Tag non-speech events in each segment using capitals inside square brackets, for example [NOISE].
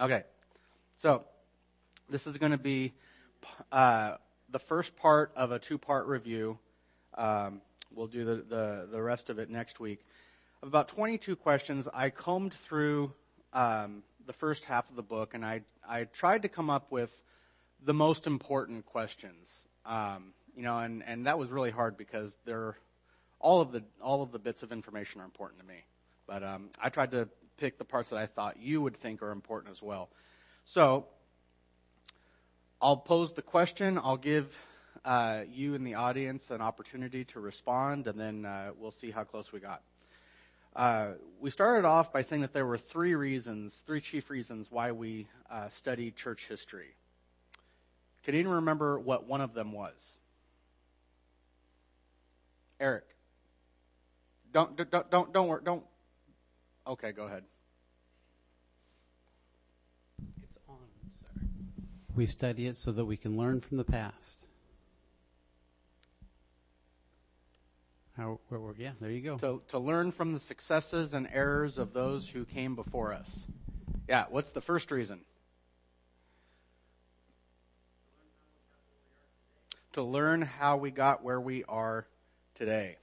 Okay, so this is going to be uh, the first part of a two-part review. Um, we'll do the, the, the rest of it next week. Of about 22 questions, I combed through um, the first half of the book, and I I tried to come up with the most important questions. Um, you know, and, and that was really hard because they're all of the all of the bits of information are important to me. But um, I tried to pick the parts that I thought you would think are important as well. So I'll pose the question. I'll give uh, you in the audience an opportunity to respond, and then uh, we'll see how close we got. Uh, we started off by saying that there were three reasons, three chief reasons why we uh, study church history. Can anyone remember what one of them was? Eric. Don't don't don't don't work. Don't. Okay, go ahead. It's on, sir. We study it so that we can learn from the past. How, where, where, yeah, there you go. To to learn from the successes and errors of those who came before us. Yeah. What's the first reason? To learn how we got where we are today.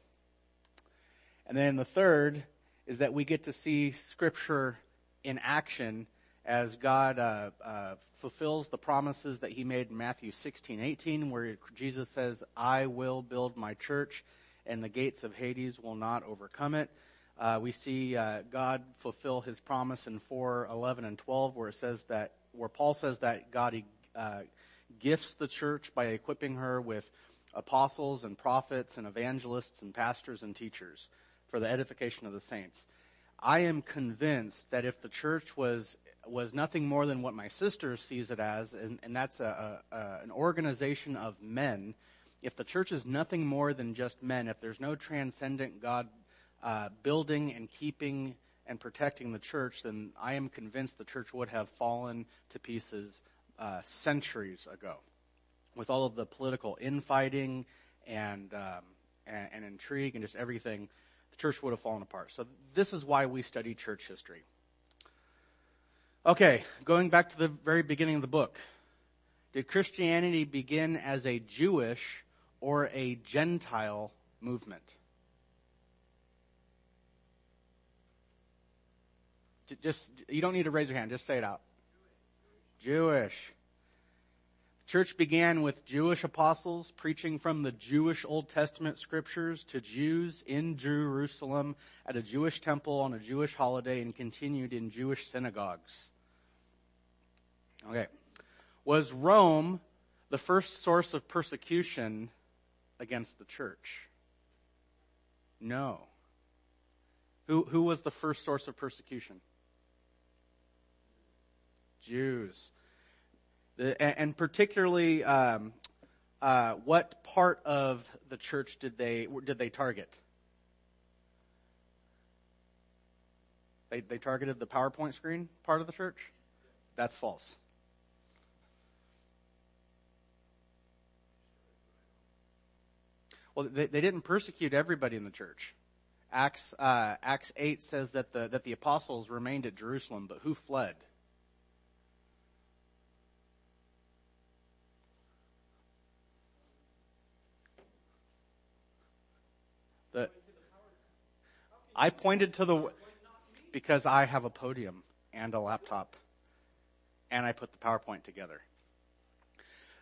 And then the third is that we get to see Scripture in action as God uh, uh, fulfills the promises that He made in Matthew 16, 18, where Jesus says, I will build my church, and the gates of Hades will not overcome it. Uh, we see uh, God fulfill His promise in 4, 11, and 12, where it says that, where Paul says that God uh, gifts the church by equipping her with apostles and prophets and evangelists and pastors and teachers for the edification of the saints. I am convinced that if the church was was nothing more than what my sister sees it as, and, and that's a, a, a, an organization of men, if the church is nothing more than just men, if there's no transcendent God uh, building and keeping and protecting the church, then I am convinced the church would have fallen to pieces uh, centuries ago, with all of the political infighting and, um, and and intrigue and just everything the church would have fallen apart. So this is why we study church history. Okay, going back to the very beginning of the book. Did Christianity begin as a Jewish or a Gentile movement? Just, you don't need to raise your hand, just say it out. Jewish. Church began with Jewish apostles preaching from the Jewish Old Testament scriptures to Jews in Jerusalem at a Jewish temple on a Jewish holiday and continued in Jewish synagogues. Okay. Was Rome the first source of persecution against the church? No. Who, who was the first source of persecution? Jews. The, and particularly, um, uh, what part of the church did they did they target? They they targeted the PowerPoint screen part of the church. That's false. Well, they, they didn't persecute everybody in the church. Acts uh, Acts eight says that the that the apostles remained at Jerusalem, but who fled? The, I pointed to the, because I have a podium and a laptop and I put the PowerPoint together.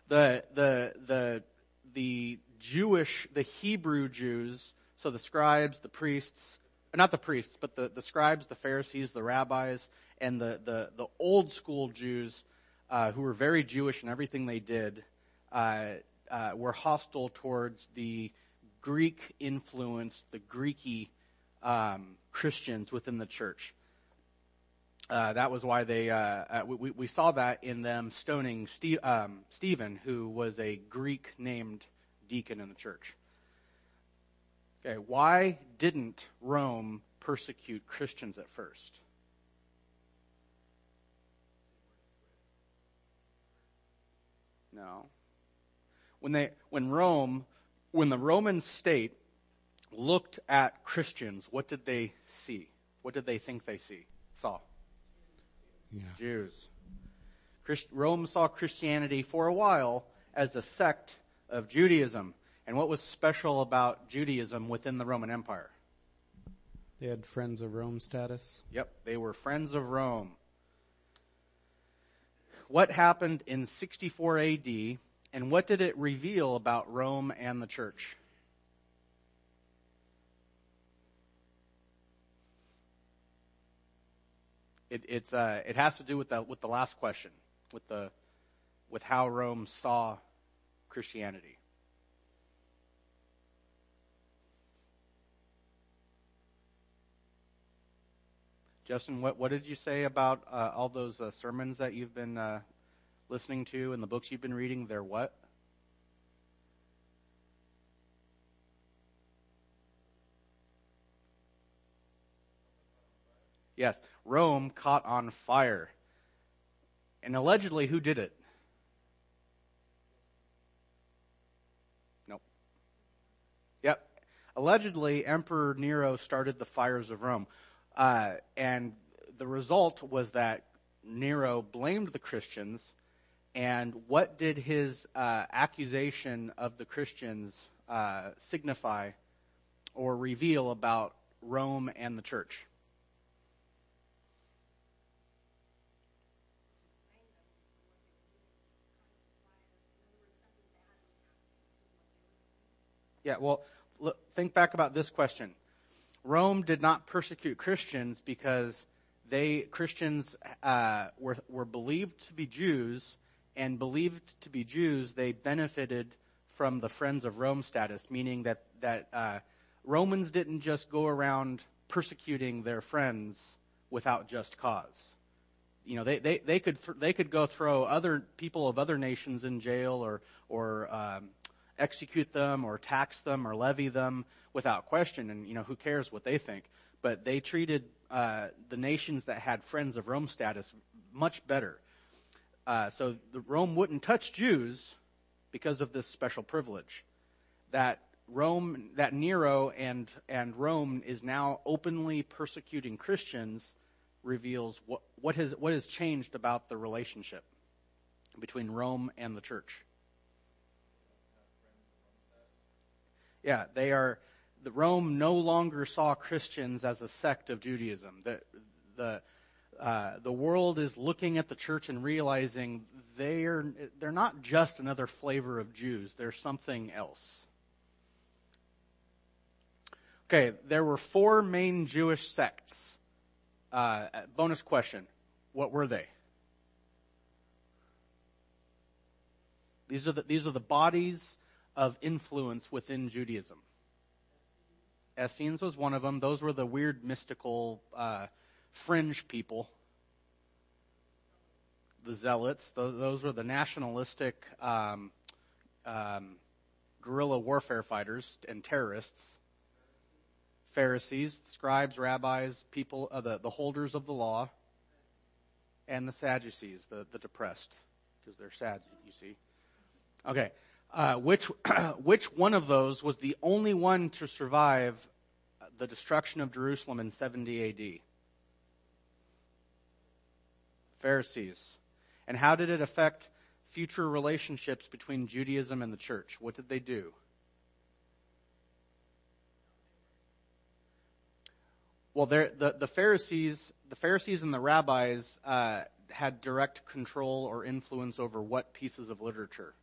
The, the, the, the Jewish, the Hebrew Jews, so the scribes, the priests, not the priests, but the, the scribes, the Pharisees, the rabbis, and the, the, the old school Jews, uh, who were very Jewish in everything they did, uh, uh, were hostile towards the Greek influence, the Greeky um, Christians within the church. Uh, that was why they, uh, uh, we, we saw that in them stoning Steve, um, Stephen, who was a Greek named deacon in the church. Okay, why didn't Rome persecute Christians at first? No. When they, when Rome when the Roman state looked at Christians, what did they see? What did they think they see? Saw? Yeah. Jews. Christ- Rome saw Christianity for a while as a sect of Judaism. And what was special about Judaism within the Roman Empire? They had friends of Rome status. Yep, they were friends of Rome. What happened in 64 AD, and what did it reveal about Rome and the church? It, it's, uh, it has to do with the, with the last question, with, the, with how Rome saw Christianity. Justin, what, what did you say about uh, all those uh, sermons that you've been uh, listening to and the books you've been reading? They're what? Yes, Rome caught on fire. And allegedly, who did it? Nope. Yep. Allegedly, Emperor Nero started the fires of Rome. Uh, and the result was that Nero blamed the Christians. And what did his uh, accusation of the Christians uh, signify or reveal about Rome and the church? Yeah, well, look, think back about this question. Rome did not persecute Christians because they Christians uh, were were believed to be Jews, and believed to be Jews, they benefited from the friends of Rome status, meaning that that uh, Romans didn't just go around persecuting their friends without just cause. You know, they they, they could th- they could go throw other people of other nations in jail or or um, execute them or tax them or levy them without question. And, you know, who cares what they think? But they treated uh, the nations that had friends of Rome status much better. Uh, so the, Rome wouldn't touch Jews because of this special privilege. That Rome, that Nero and, and Rome is now openly persecuting Christians reveals what, what has, what has changed about the relationship between Rome and the church. Yeah, they are. The Rome no longer saw Christians as a sect of Judaism. The the uh, the world is looking at the church and realizing they're they're not just another flavor of Jews. They're something else. Okay, there were four main Jewish sects. Uh, bonus question: What were they? These are the these are the bodies of influence within Judaism. Essenes was one of them. Those were the weird, mystical, uh, fringe people. The Zealots, those were the nationalistic um, um, guerrilla warfare fighters and terrorists. Pharisees, scribes, rabbis, people, uh, the, the holders of the law, and the Sadducees, the, the depressed, because they're sad, you see. Okay, uh, which [CLEARS THROAT] which one of those was the only one to survive the destruction of Jerusalem in 70 AD? Pharisees. And how did it affect future relationships between Judaism and the church? What did they do? Well, the, the Pharisees, the Pharisees and the rabbis uh, had direct control or influence over what pieces of literature?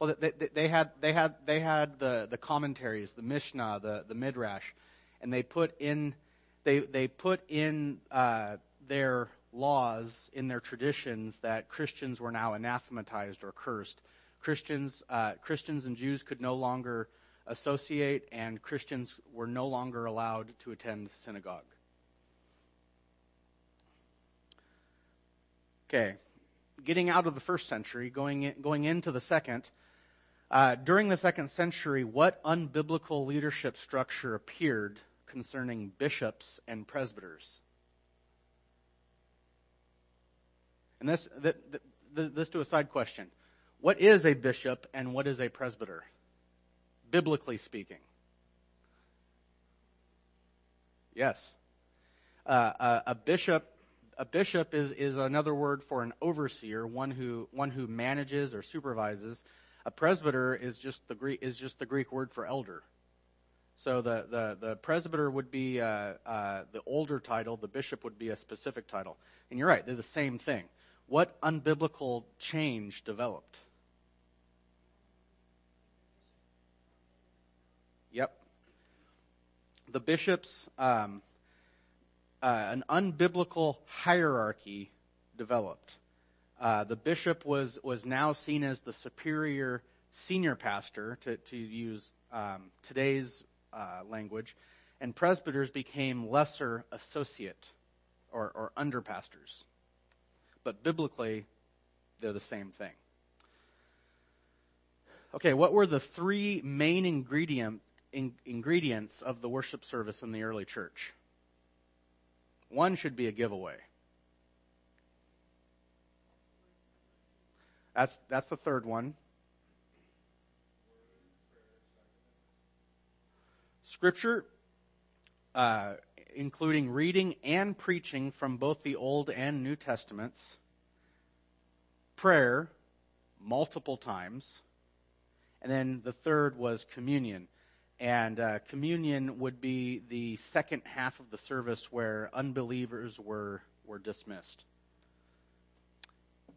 Well, they, they, they, had they had they had the, the commentaries, the Mishnah, the the Midrash, and they put in they they put in uh, their laws in their traditions that Christians were now anathematized or cursed. Christians uh, Christians and Jews could no longer associate, and Christians were no longer allowed to attend synagogue. Okay, getting out of the first century, going in, going into the second. Uh, during the second century, what unbiblical leadership structure appeared concerning bishops and presbyters? And this, this, this to a side question. What is a bishop and what is a presbyter? Biblically speaking. Yes. Uh, a, a bishop, a bishop is, is another word for an overseer, one who, one who manages or supervises. A presbyter is just the Greek, is just the Greek word for elder. So the, the, the presbyter would be uh, uh, the older title, the bishop would be a specific title. And you're right, they're the same thing. What unbiblical change developed? Yep. The bishops, um, uh, an unbiblical hierarchy developed. Uh, the bishop was, was now seen as the superior senior pastor, to, to use um, today's uh, language, and presbyters became lesser associate or, or under pastors. But biblically, they're the same thing. Okay, what were the three main ingredient, in, ingredients of the worship service in the early church? One should be a giveaway. That's, that's the third one. Scripture, uh, including reading and preaching from both the Old and New Testaments. Prayer, multiple times. And then the third was communion. And uh, communion would be the second half of the service where unbelievers were, were dismissed.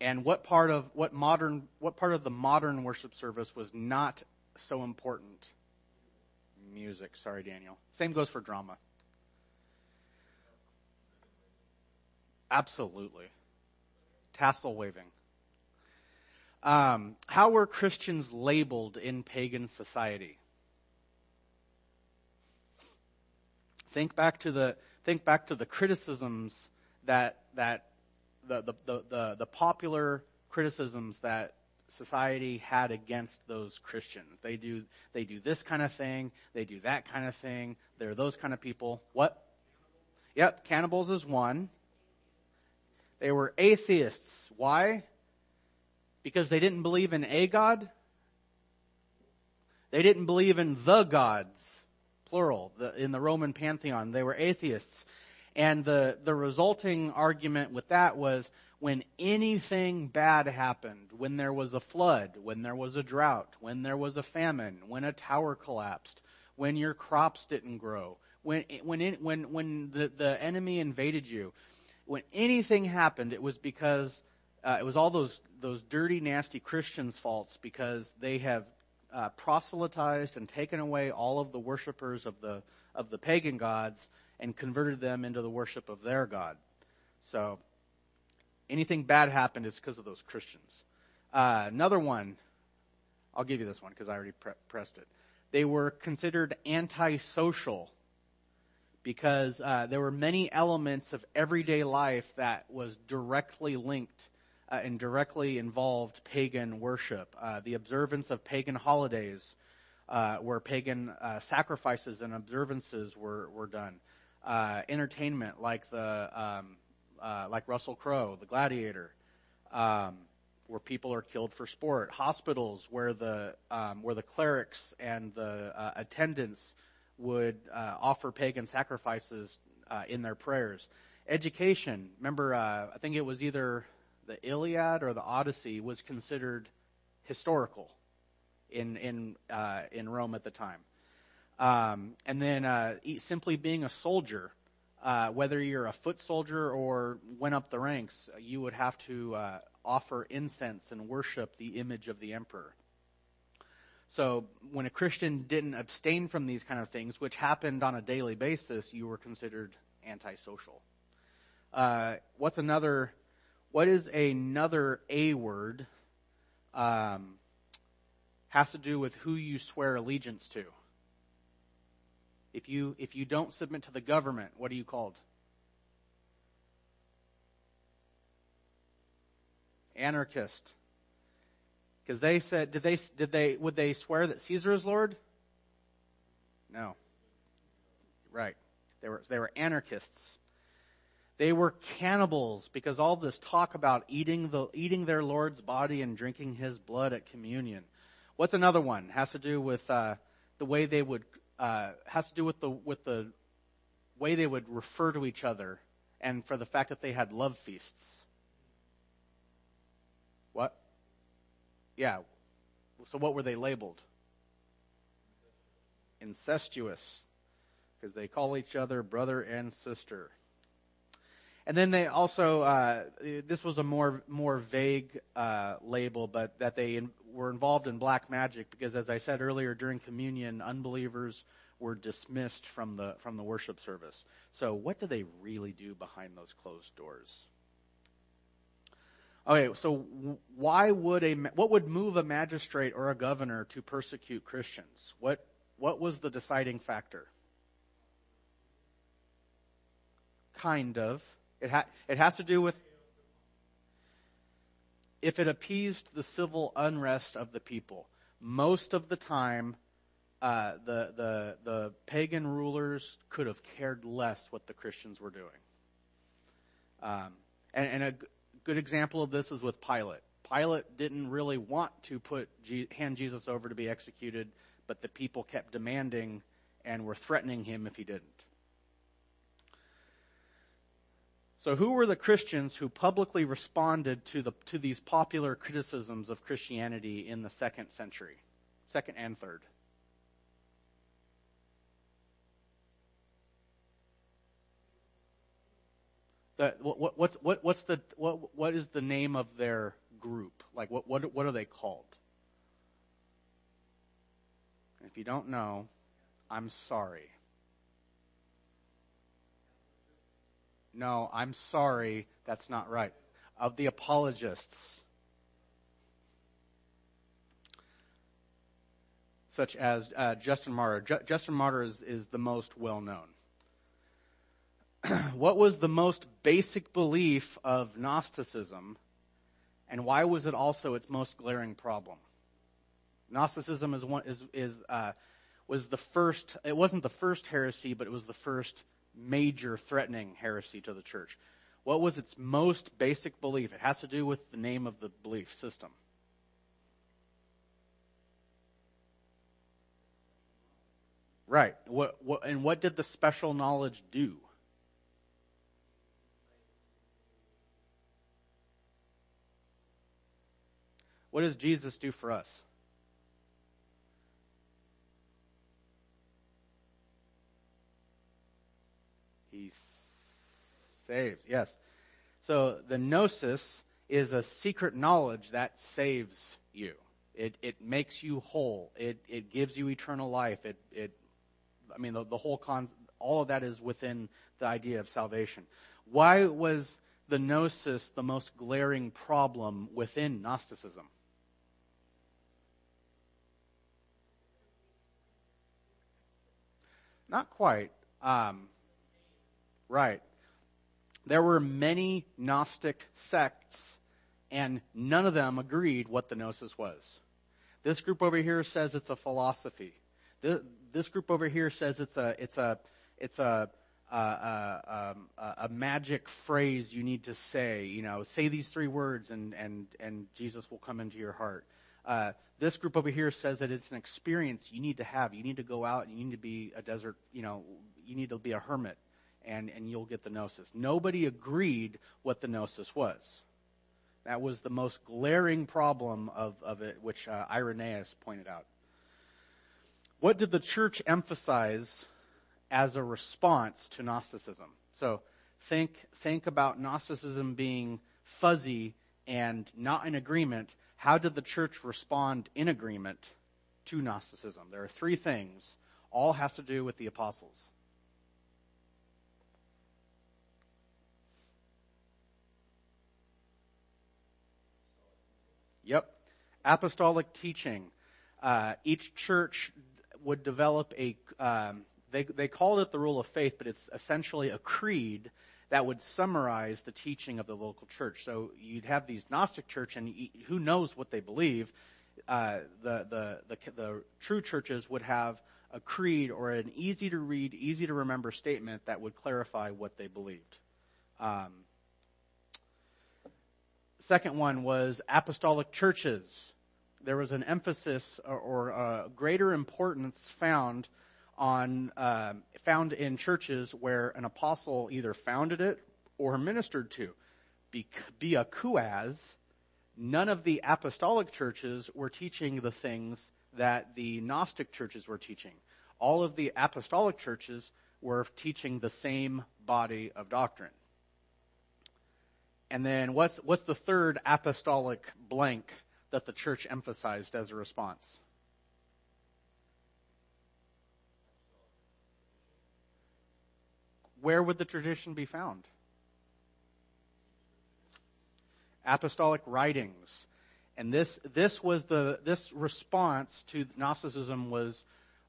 And what part of what modern what part of the modern worship service was not so important? Music. Sorry, Daniel. Same goes for drama. Absolutely. Tassel waving. Um, how were Christians labeled in pagan society? Think back to the think back to the criticisms that that the the, the, the, popular criticisms that society had against those Christians. They do they do this kind of thing, they do that kind of thing. They're those kind of people. What? Yep, cannibals is one. They were atheists. Why? Because they didn't believe in a God. They didn't believe in the gods plural, the, in the Roman pantheon. They were atheists. And the, the resulting argument with that was when anything bad happened, when there was a flood, when there was a drought, when there was a famine, when a tower collapsed, when your crops didn't grow, when, when, it, when, when the, the enemy invaded you, when anything happened, it was because uh, it was all those, those dirty, nasty Christians' faults because they have uh, proselytized and taken away all of the worshippers of the of the pagan gods and converted them into the worship of their god. So anything bad happened is because of those Christians. Uh, another one, I'll give you this one because I already pre- pressed it. They were considered antisocial because uh, there were many elements of everyday life that was directly linked uh, and directly involved pagan worship. Uh, the observance of pagan holidays, uh, where pagan uh, sacrifices and observances were were done. Uh, entertainment, like the um, uh, like Russell Crowe, The Gladiator, um, where people are killed for sport. Hospitals, where the um, where the clerics and the attendants would offer pagan sacrifices in their prayers education. Remember, uh, I think it was either the Iliad or the Odyssey was considered historical in in uh, in Rome at the time. Um, and then uh, simply being a soldier, uh, whether you're a foot soldier or went up the ranks, you would have to uh, offer incense and worship the image of the emperor. So when a Christian didn't abstain from these kind of things, which happened on a daily basis, you were considered antisocial. Uh, what's another what is another A word? Um, has to do with who you swear allegiance to. If you if you don't submit to the government, what are you called? Anarchist. Because they said, did they did they would they swear that Caesar is Lord? No. Right. They were they were anarchists. They were cannibals because all this talk about eating the eating their Lord's body and drinking His blood at communion. What's another one? Has to do with uh, the way they would uh, has to do with the with the way they would refer to each other and for the fact that they had love feasts. What? Yeah. So what were they labeled? Incestuous. Because they call each other brother and sister. And then they also, uh, this was a more more vague uh, label, but that they in, were involved in black magic because, as I said earlier, during communion, unbelievers were dismissed from the from the worship service. So, what do they really do behind those closed doors? Okay, so why would a what would move a magistrate or a governor to persecute Christians? What what was the deciding factor? Kind of. It, ha- it has to do with if it appeased the civil unrest of the people. Most of the time, uh, the, the, the pagan rulers could have cared less what the Christians were doing. Um, and, and a g- good example of this is with Pilate. Pilate didn't really want to put G- hand Jesus over to be executed, but the people kept demanding and were threatening him if he didn't. So who were the Christians who publicly responded to the to these popular criticisms of Christianity in the second century? Second and third. The, what, what's what, what's the what what is the name of their group? Like what what what are they called? If you don't know, I'm sorry. No, I'm sorry, that's not right. Of the apologists, such as uh, Justin Martyr. Ju- Justin Martyr is, is the most well known. [CLEARS THROAT] what was the most basic belief of Gnosticism, and why was it also its most glaring problem? Gnosticism is one is is uh, was the first. It wasn't the first heresy, but it was the first major threatening heresy to the church. What was its most basic belief? It has to do with the name of the belief system. Right. What, what, and what did the special knowledge do? What does Jesus do for us? Saves. Yes. So the gnosis is a secret knowledge that saves you. It it makes you whole. It it gives you eternal life. It it I mean the, the whole con all of that is within the idea of salvation. Why was the gnosis the most glaring problem within Gnosticism? Not quite. Um, Right. There were many Gnostic sects, and none of them agreed what the Gnosis was. This group over here says it's a philosophy. This, this group over here says it's a it's a it's a a, a, a magic phrase you need to say. You know, say these three words, and and and Jesus will come into your heart. Uh, this group over here says that it's an experience you need to have. You need to go out and you need to be a desert. You know, you need to be a hermit and, and you'll get the gnosis. Nobody agreed what the gnosis was. That was the most glaring problem of, of it, which uh, Irenaeus pointed out. What did the church emphasize as a response to Gnosticism? So think, think about Gnosticism being fuzzy and not in agreement. How did the church respond in agreement to Gnosticism? There are three things. All has to do with the apostles. Yep. Apostolic teaching. Uh, each church would develop a, um, they, they called it the rule of faith, but it's essentially a creed that would summarize the teaching of the local church. So you'd have these Gnostic church, and who knows what they believe. Uh, the, the, the, the true churches would have a creed or an easy to read, easy to remember statement that would clarify what they believed. Um, Second one was apostolic churches. There was an emphasis or, or greater importance found on um, found in churches where an apostle either founded it or ministered to. Be, be a kuaz, none of the apostolic churches were teaching the things that the Gnostic churches were teaching. All of the apostolic churches were teaching the same body of doctrine. And then what's, what's the third apostolic blank that the church emphasized as a response? Where would the tradition be found? Apostolic writings. And this, this was the, this response to Gnosticism was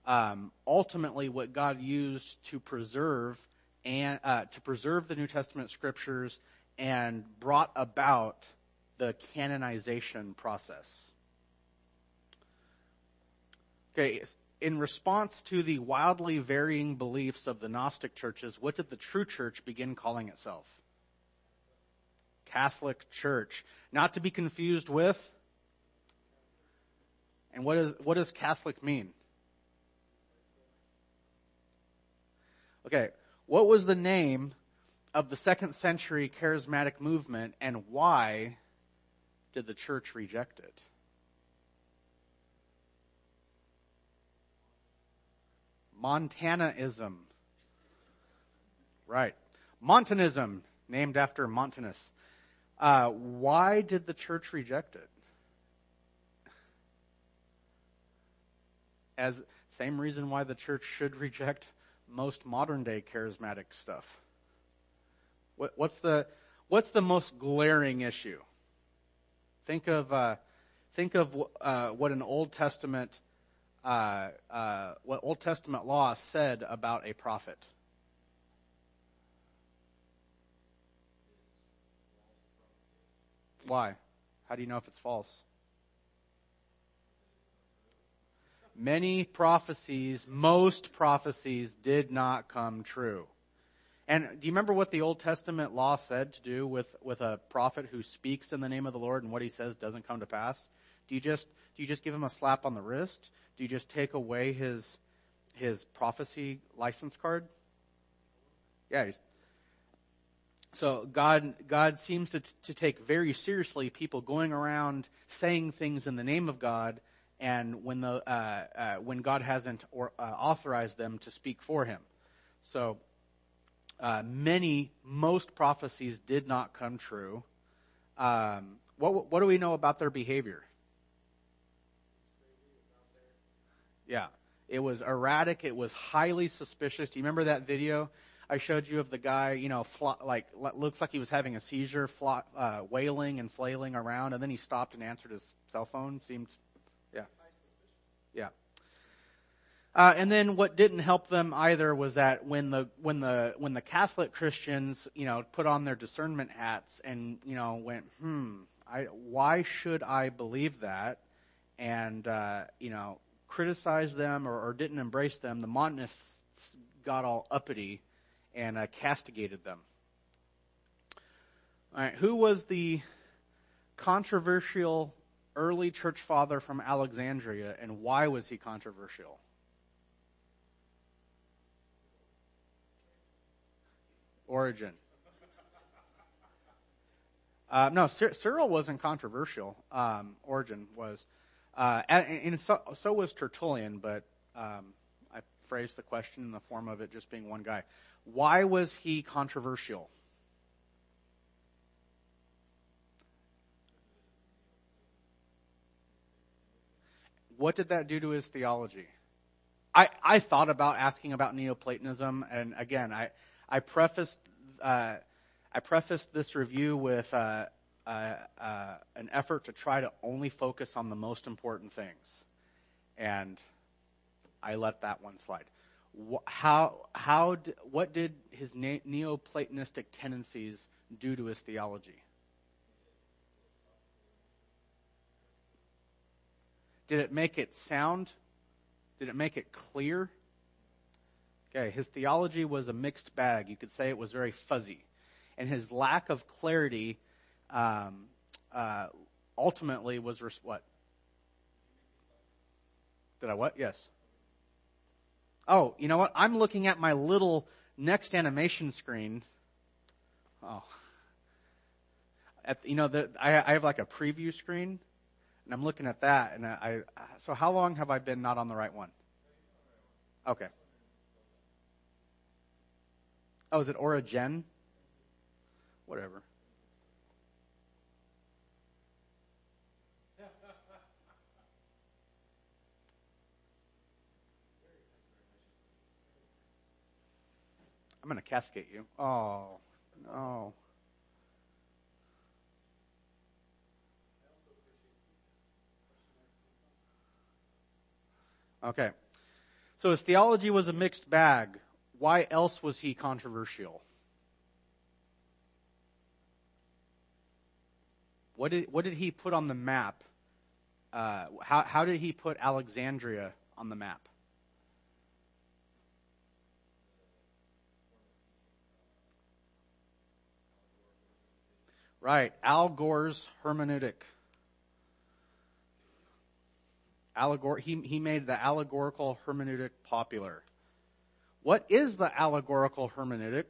um, ultimately what God used to preserve and uh, to preserve the New Testament scriptures and brought about the canonization process. Okay, in response to the wildly varying beliefs of the Gnostic churches, what did the true church begin calling itself? Catholic Church. Not to be confused with. And what, is, what does Catholic mean? Okay, what was the name of the second century charismatic movement and why did the church reject it? Montanaism. Right. Montanism, named after Montanus. Uh, why did the church reject it? As same reason why the church should reject most modern day charismatic stuff. What, what's the what's the most glaring issue? Think of uh, think of uh, what an Old Testament uh, uh, what Old Testament law said about a prophet. Why? How do you know if it's false? Many prophecies, most prophecies did not come true. And do you remember what the Old Testament law said to do with, with a prophet who speaks in the name of the Lord and what he says doesn't come to pass? Do you just do you just give him a slap on the wrist? Do you just take away his his prophecy license card? Yeah. so God God seems to to take very seriously people going around saying things in the name of God, and when the uh, uh, when God hasn't or, uh, authorized them to speak for Him. So uh, many most prophecies did not come true. Um, what what do we know about their behavior? Yeah. It was erratic. It was highly suspicious. Do you remember that video I showed you of the guy, you know, like, looks like he was having a seizure, uh, wailing and flailing around, and then he stopped and answered his cell phone? Seemed, yeah. Yeah. Uh, and then what didn't help them either was that when the when the when the Catholic Christians you know put on their discernment hats and you know went hmm I why should I believe that and uh, you know criticized them or, or didn't embrace them, the Montanists got all uppity and uh, castigated them. All right, who was the controversial early church father from Alexandria, and why was he controversial? Origen. Uh, no, Cyril wasn't controversial. Um, Origen was. Uh, and so, so, was Tertullian, but um, I phrased the question in the form of it just being one guy. Why was he controversial? What did that do to his theology? I, I thought about asking about Neoplatonism, and again, I, I prefaced uh, I prefaced this review with uh, uh, uh, an effort to try to only focus on the most important things. And I let that one slide. How, how, what did his Neoplatonistic tendencies do to his theology? Did it make it sound? Did it make it clear? Okay, his theology was a mixed bag. You could say it was very fuzzy. And his lack of clarity um, uh, ultimately was res- what? Did I what? Yes. Oh, you know what? I'm looking at my little next animation screen. Oh. At, you know, the, I, I have like a preview screen, and I'm looking at that, and I, I, so how long have I been not on the right one? Okay. Oh, is it Origen? Whatever. I'm going to cascade you. Oh, no. Okay. So his theology was a mixed bag. Why else was he controversial? What did, what did he put on the map? Uh, how, how did he put Alexandria on the map? Right. Al Gore's hermeneutic. Allegor- he, he made the allegorical hermeneutic popular. What is the allegorical hermeneutic?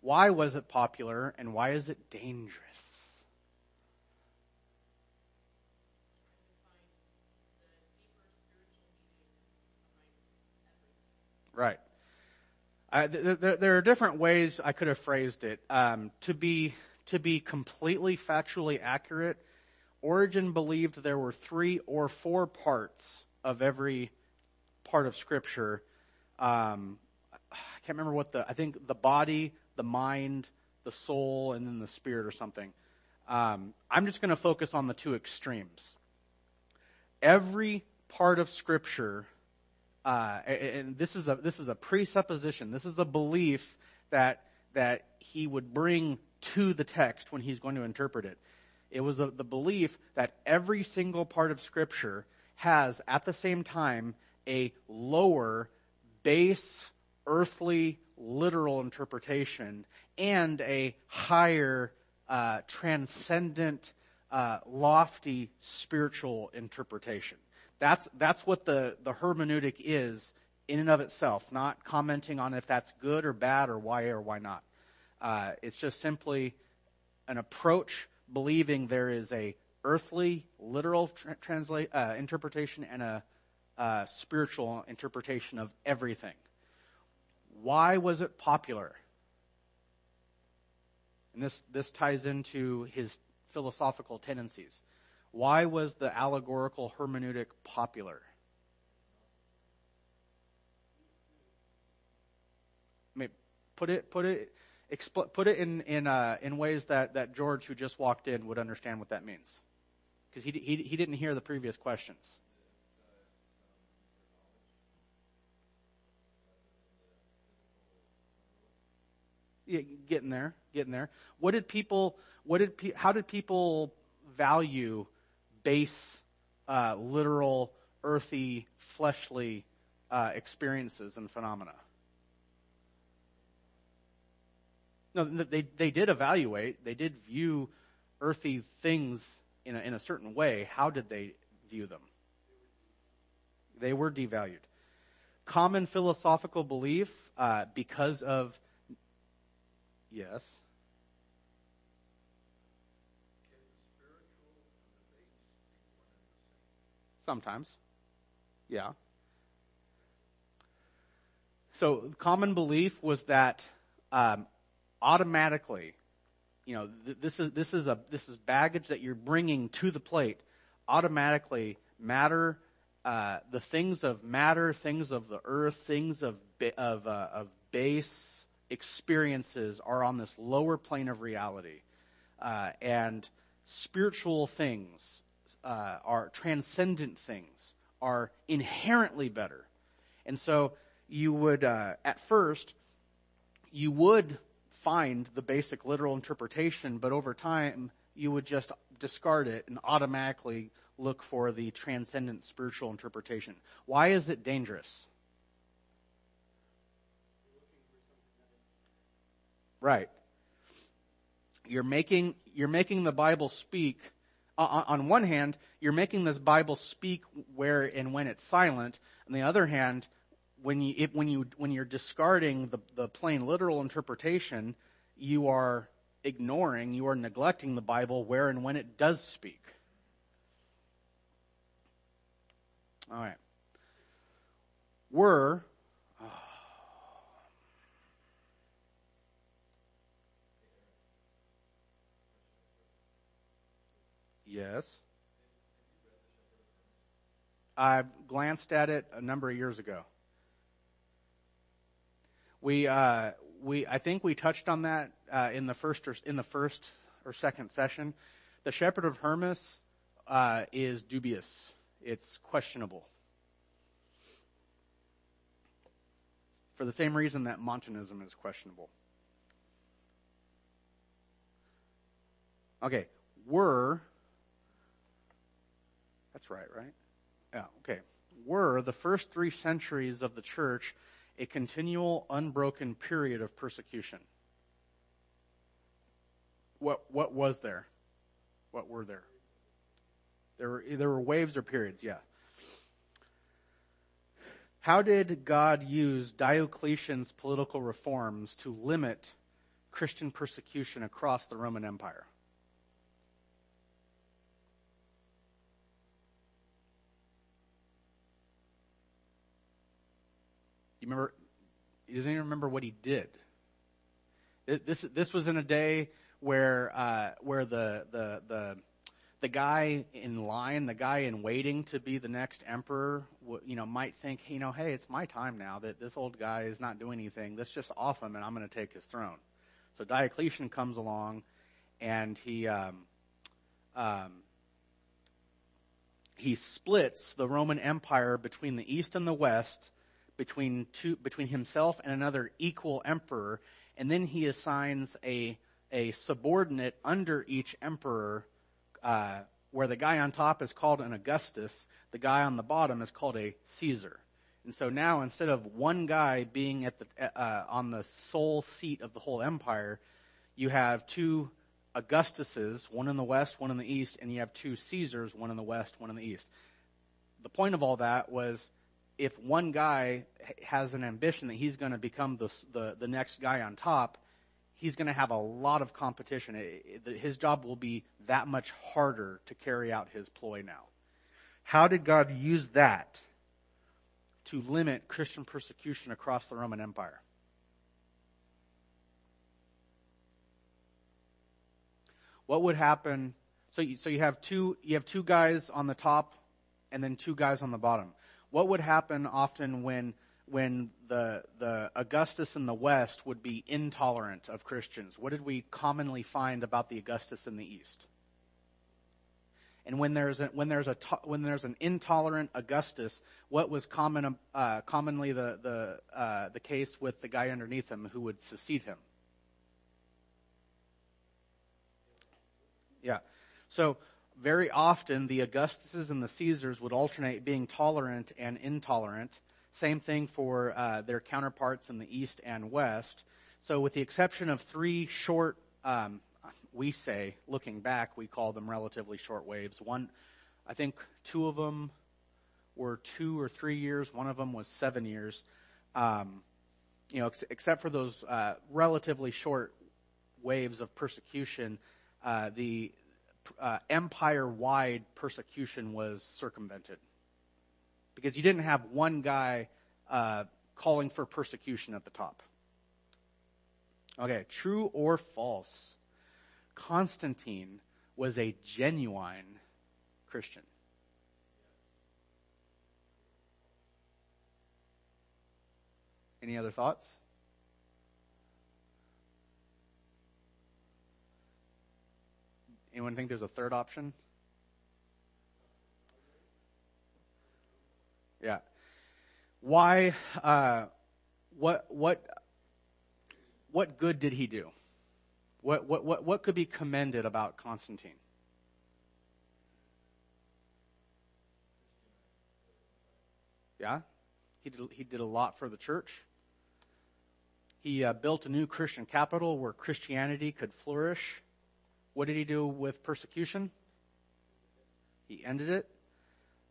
Why was it popular and why is it dangerous? Right. Uh, th- th- there are different ways I could have phrased it. Um, to be to be completely factually accurate, Origen believed there were three or four parts of every part of Scripture. Um, I can't remember what the, I think the body, the mind, the soul, and then the spirit or something. Um, I'm just going to focus on the two extremes. Every part of Scripture, uh, and this is a this is a presupposition. This is a belief that that he would bring to the text when he's going to interpret it. It was the, the belief that every single part of Scripture has, at the same time, a lower, base, earthly, literal interpretation and a higher, uh, transcendent, uh, lofty spiritual interpretation. That's that's what the the hermeneutic is in and of itself. Not commenting on if that's good or bad or why or why not. Uh, it's just simply an approach believing there is a earthly, literal tra- translate uh, interpretation and a uh, spiritual interpretation of everything. Why was it popular? And this this ties into his philosophical tendencies. Why was the allegorical hermeneutic popular? I mean, put it put it expl- put it in in uh, in ways that that George, who just walked in, would understand what that means, because he, he he didn't hear the previous questions. Getting there, getting there. What did people? What did? Pe- how did people value base, uh, literal, earthy, fleshly uh, experiences and phenomena? No, they, they did evaluate. They did view earthy things in a, in a certain way. How did they view them? They were devalued. Common philosophical belief, uh, because of, yes. Sometimes. Yeah. So, common belief was that um, automatically, you know, th- this is this is a this is baggage that you're bringing to the plate. Automatically, matter, uh, the things of matter, things of the earth, things of of uh, of base experiences are on this lower plane of reality, uh, and spiritual things uh, are transcendent things are inherently better, and so you would uh, at first you would find the basic literal interpretation, but over time you would just discard it and automatically look for the transcendent spiritual interpretation. Why is it dangerous? Right. You're making, you're making the Bible speak. On one hand, you're making this Bible speak where and when it's silent. On the other hand, when you it, when you when you're discarding the the plain literal interpretation, you are ignoring, you are neglecting the Bible where and when it does speak. All right. Were Yes. I glanced at it a number of years ago. We, uh, we, I think we touched on that uh, in the first or in the first or second session. The Shepherd of Hermas uh, is dubious. It's questionable. For the same reason that Montanism is questionable. Okay, were. That's right, right? Yeah, okay. Were the first three centuries of the church a continual, unbroken period of persecution? What, what was there? What were there? There were, there were waves or periods, yeah. How did God use Diocletian's political reforms to limit Christian persecution across the Roman Empire? You remember? He doesn't even remember what he did. This this was in a day where uh, where the the the the guy in line, the guy in waiting to be the next emperor, you know, might think, you know, hey, it's my time now that this old guy is not doing anything. Let's just off him, and I'm going to take his throne. So Diocletian comes along, and he um, um, he splits the Roman Empire between the east and the west between two, between himself and another equal emperor, and then he assigns a, a subordinate under each emperor, uh, where the guy on top is called an Augustus, the guy on the bottom is called a Caesar. And so now instead of one guy being at the, uh, on the sole seat of the whole empire, you have two Augustuses, one in the west, one in the east, and you have two Caesars, one in the west, one in the east. The point of all that was if one guy has an ambition that he's going to become the, the, the next guy on top, he's going to have a lot of competition. his job will be that much harder to carry out his ploy now. How did God use that to limit Christian persecution across the Roman Empire? What would happen? So you, so you have two you have two guys on the top, and then two guys on the bottom what would happen often when when the the Augustus in the West would be intolerant of Christians? What did we commonly find about the Augustus in the East? And when there's a, when there's a when there's an intolerant Augustus, what was common uh, commonly the the uh, the case with the guy underneath him who would succeed him? Yeah. So very often the Augustuses and the Caesars would alternate being tolerant and intolerant. Same thing for uh, their counterparts in the East and West. So, with the exception of three short, um, we say, looking back, we call them relatively short waves. One, I think two of them were two or three years. One of them was seven years. Um, you know, ex- except for those uh, relatively short waves of persecution, uh, the uh, empire wide persecution was circumvented. Because you didn't have one guy uh, calling for persecution at the top. Okay, true or false? Constantine was a genuine Christian. Any other thoughts? Anyone think there's a third option? Yeah. Why? Uh, what? What? What good did he do? What? What? What? What could be commended about Constantine? Yeah, he did. He did a lot for the church. He uh, built a new Christian capital where Christianity could flourish. What did he do with persecution? He ended it.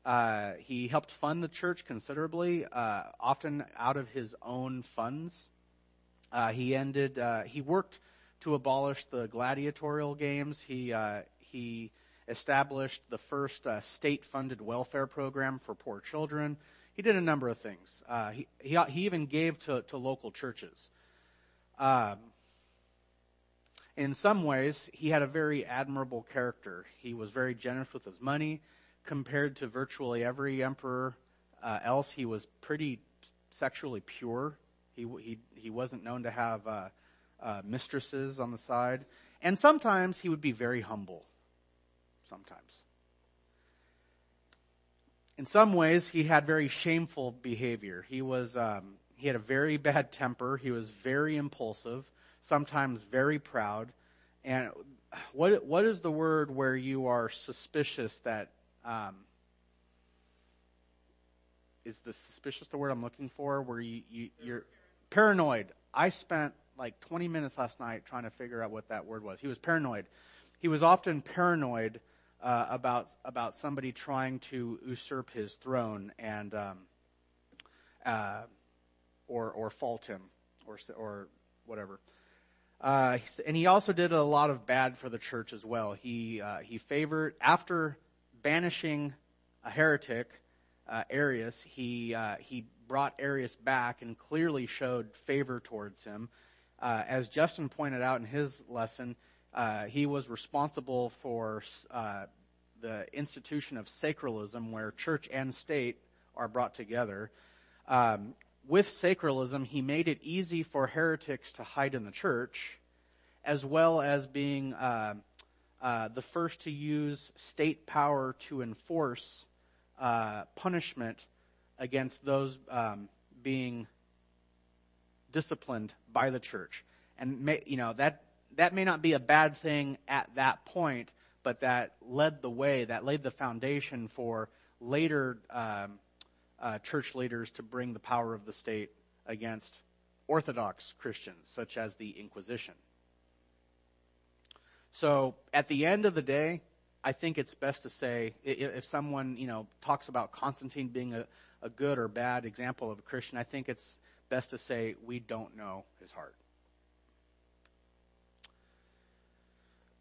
Uh, he helped fund the church considerably, uh, often out of his own funds. Uh, he ended. Uh, he worked to abolish the gladiatorial games. He uh, he established the first uh, state-funded welfare program for poor children. He did a number of things. he, he he even gave to to local churches. Um, in some ways, he had a very admirable character. He was very generous with his money compared to virtually every emperor uh, else. He was pretty sexually pure. He, he, he wasn't known to have uh, uh, mistresses on the side. And sometimes he would be very humble. Sometimes. In some ways, he had very shameful behavior. He was, um, he had a very bad temper. He was very impulsive sometimes very proud. And what what is the word where you are suspicious that um, is the suspicious the word I'm looking for? Where you, you you're paranoid. I spent like 20 minutes last night trying to figure out what that word was. He was paranoid. He was often paranoid uh, about about somebody trying to usurp his throne and um, uh, or or fault him or or whatever. Uh, and he also did a lot of bad for the church as well. He uh, he favored after banishing a heretic, uh, Arius. He uh, he brought Arius back and clearly showed favor towards him. Uh, as Justin pointed out in his lesson, uh, he was responsible for the institution of sacralism, where church and state are brought together. Um, with sacralism, he made it easy for heretics to hide in the church, as well as being uh, uh, the first to use state power to enforce uh, punishment against those um, being disciplined by the church. And may, you know that that may not be a bad thing at that point, but that led the way, that laid the foundation for later. Um, uh, church leaders to bring the power of the state against Orthodox Christians, such as the Inquisition. So at the end of the day, I think it's best to say if someone you know talks about Constantine being a, a good or bad example of a Christian, I think it's best to say we don't know his heart.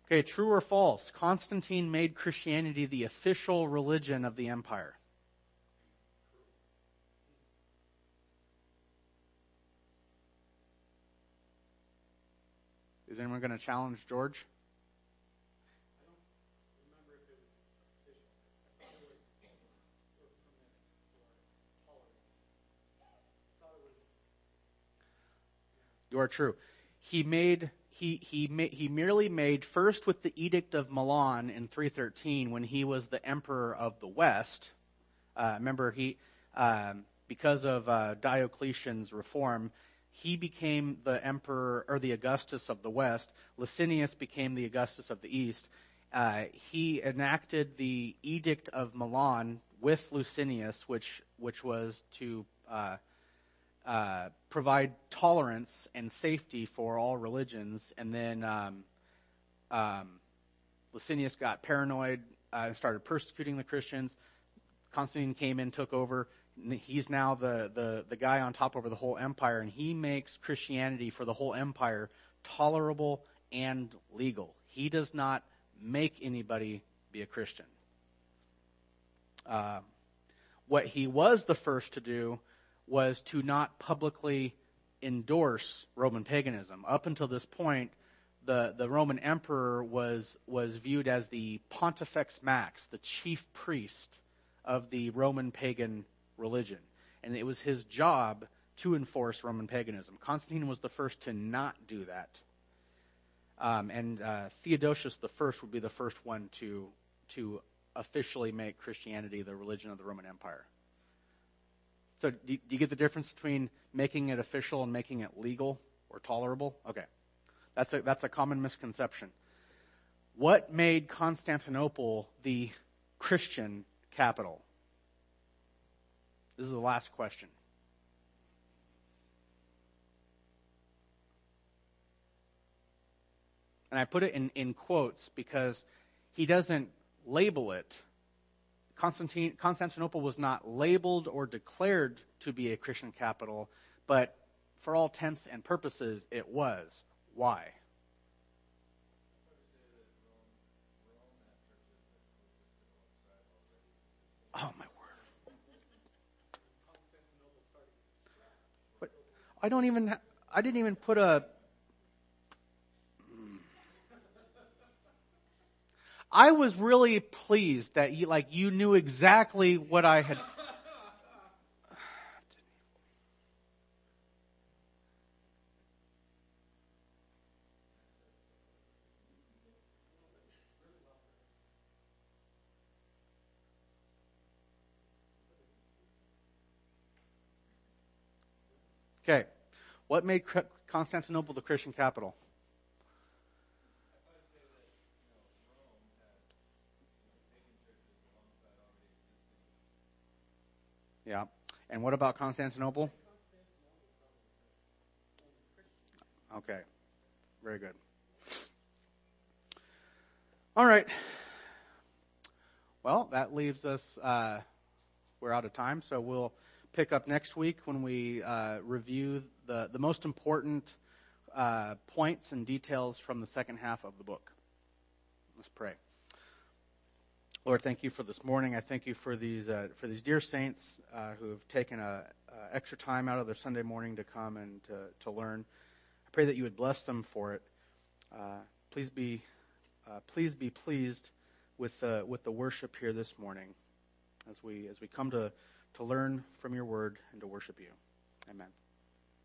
Okay, true or false? Constantine made Christianity the official religion of the empire. Is anyone going to challenge George? You are true. He made he he he merely made first with the Edict of Milan in 313 when he was the emperor of the West. Uh, remember he um, because of uh, Diocletian's reform, he became the emperor or the Augustus of the West. Licinius became the Augustus of the East. Uh, he enacted the Edict of Milan with Licinius, which which was to uh, uh, provide tolerance and safety for all religions. And then um, um, Licinius got paranoid uh, and started persecuting the Christians. Constantine came in, took over he's now the, the, the guy on top over the whole empire, and he makes Christianity for the whole empire tolerable and legal. He does not make anybody be a Christian. Uh, what he was the first to do was to not publicly endorse Roman paganism. Up until this point, the, the Roman emperor was, was viewed as the Pontifex Max, the chief priest of the Roman pagan religion. And it was his job to enforce Roman paganism. Constantine was the first to not do that. Um, and uh, Theodosius the first would be the first one to to officially make Christianity the religion of the Roman Empire. So, do, do you get the difference between making it official and making it legal or tolerable? Okay, that's a that's a common misconception. What made Constantinople the Christian capital? This is the last question. And I put it in, in quotes because he doesn't label it Constantinople was not labeled or declared to be a Christian capital, but for all intents and purposes, it was. Why? Oh my word! But I don't even. I didn't even put a. I was really pleased that you like you knew exactly what I had. Okay, what made Constantinople the Christian capital? Yeah. And what about Constantinople? Okay. Very good. All right. Well, that leaves us, uh, we're out of time, so we'll pick up next week when we uh, review the, the most important uh, points and details from the second half of the book. Let's pray. Lord, thank you for this morning. I thank you for these uh, for these dear saints uh, who have taken a, a extra time out of their Sunday morning to come and to, to learn. I pray that you would bless them for it. Uh, please be uh, please be pleased with the with the worship here this morning, as we as we come to to learn from your word and to worship you. Amen.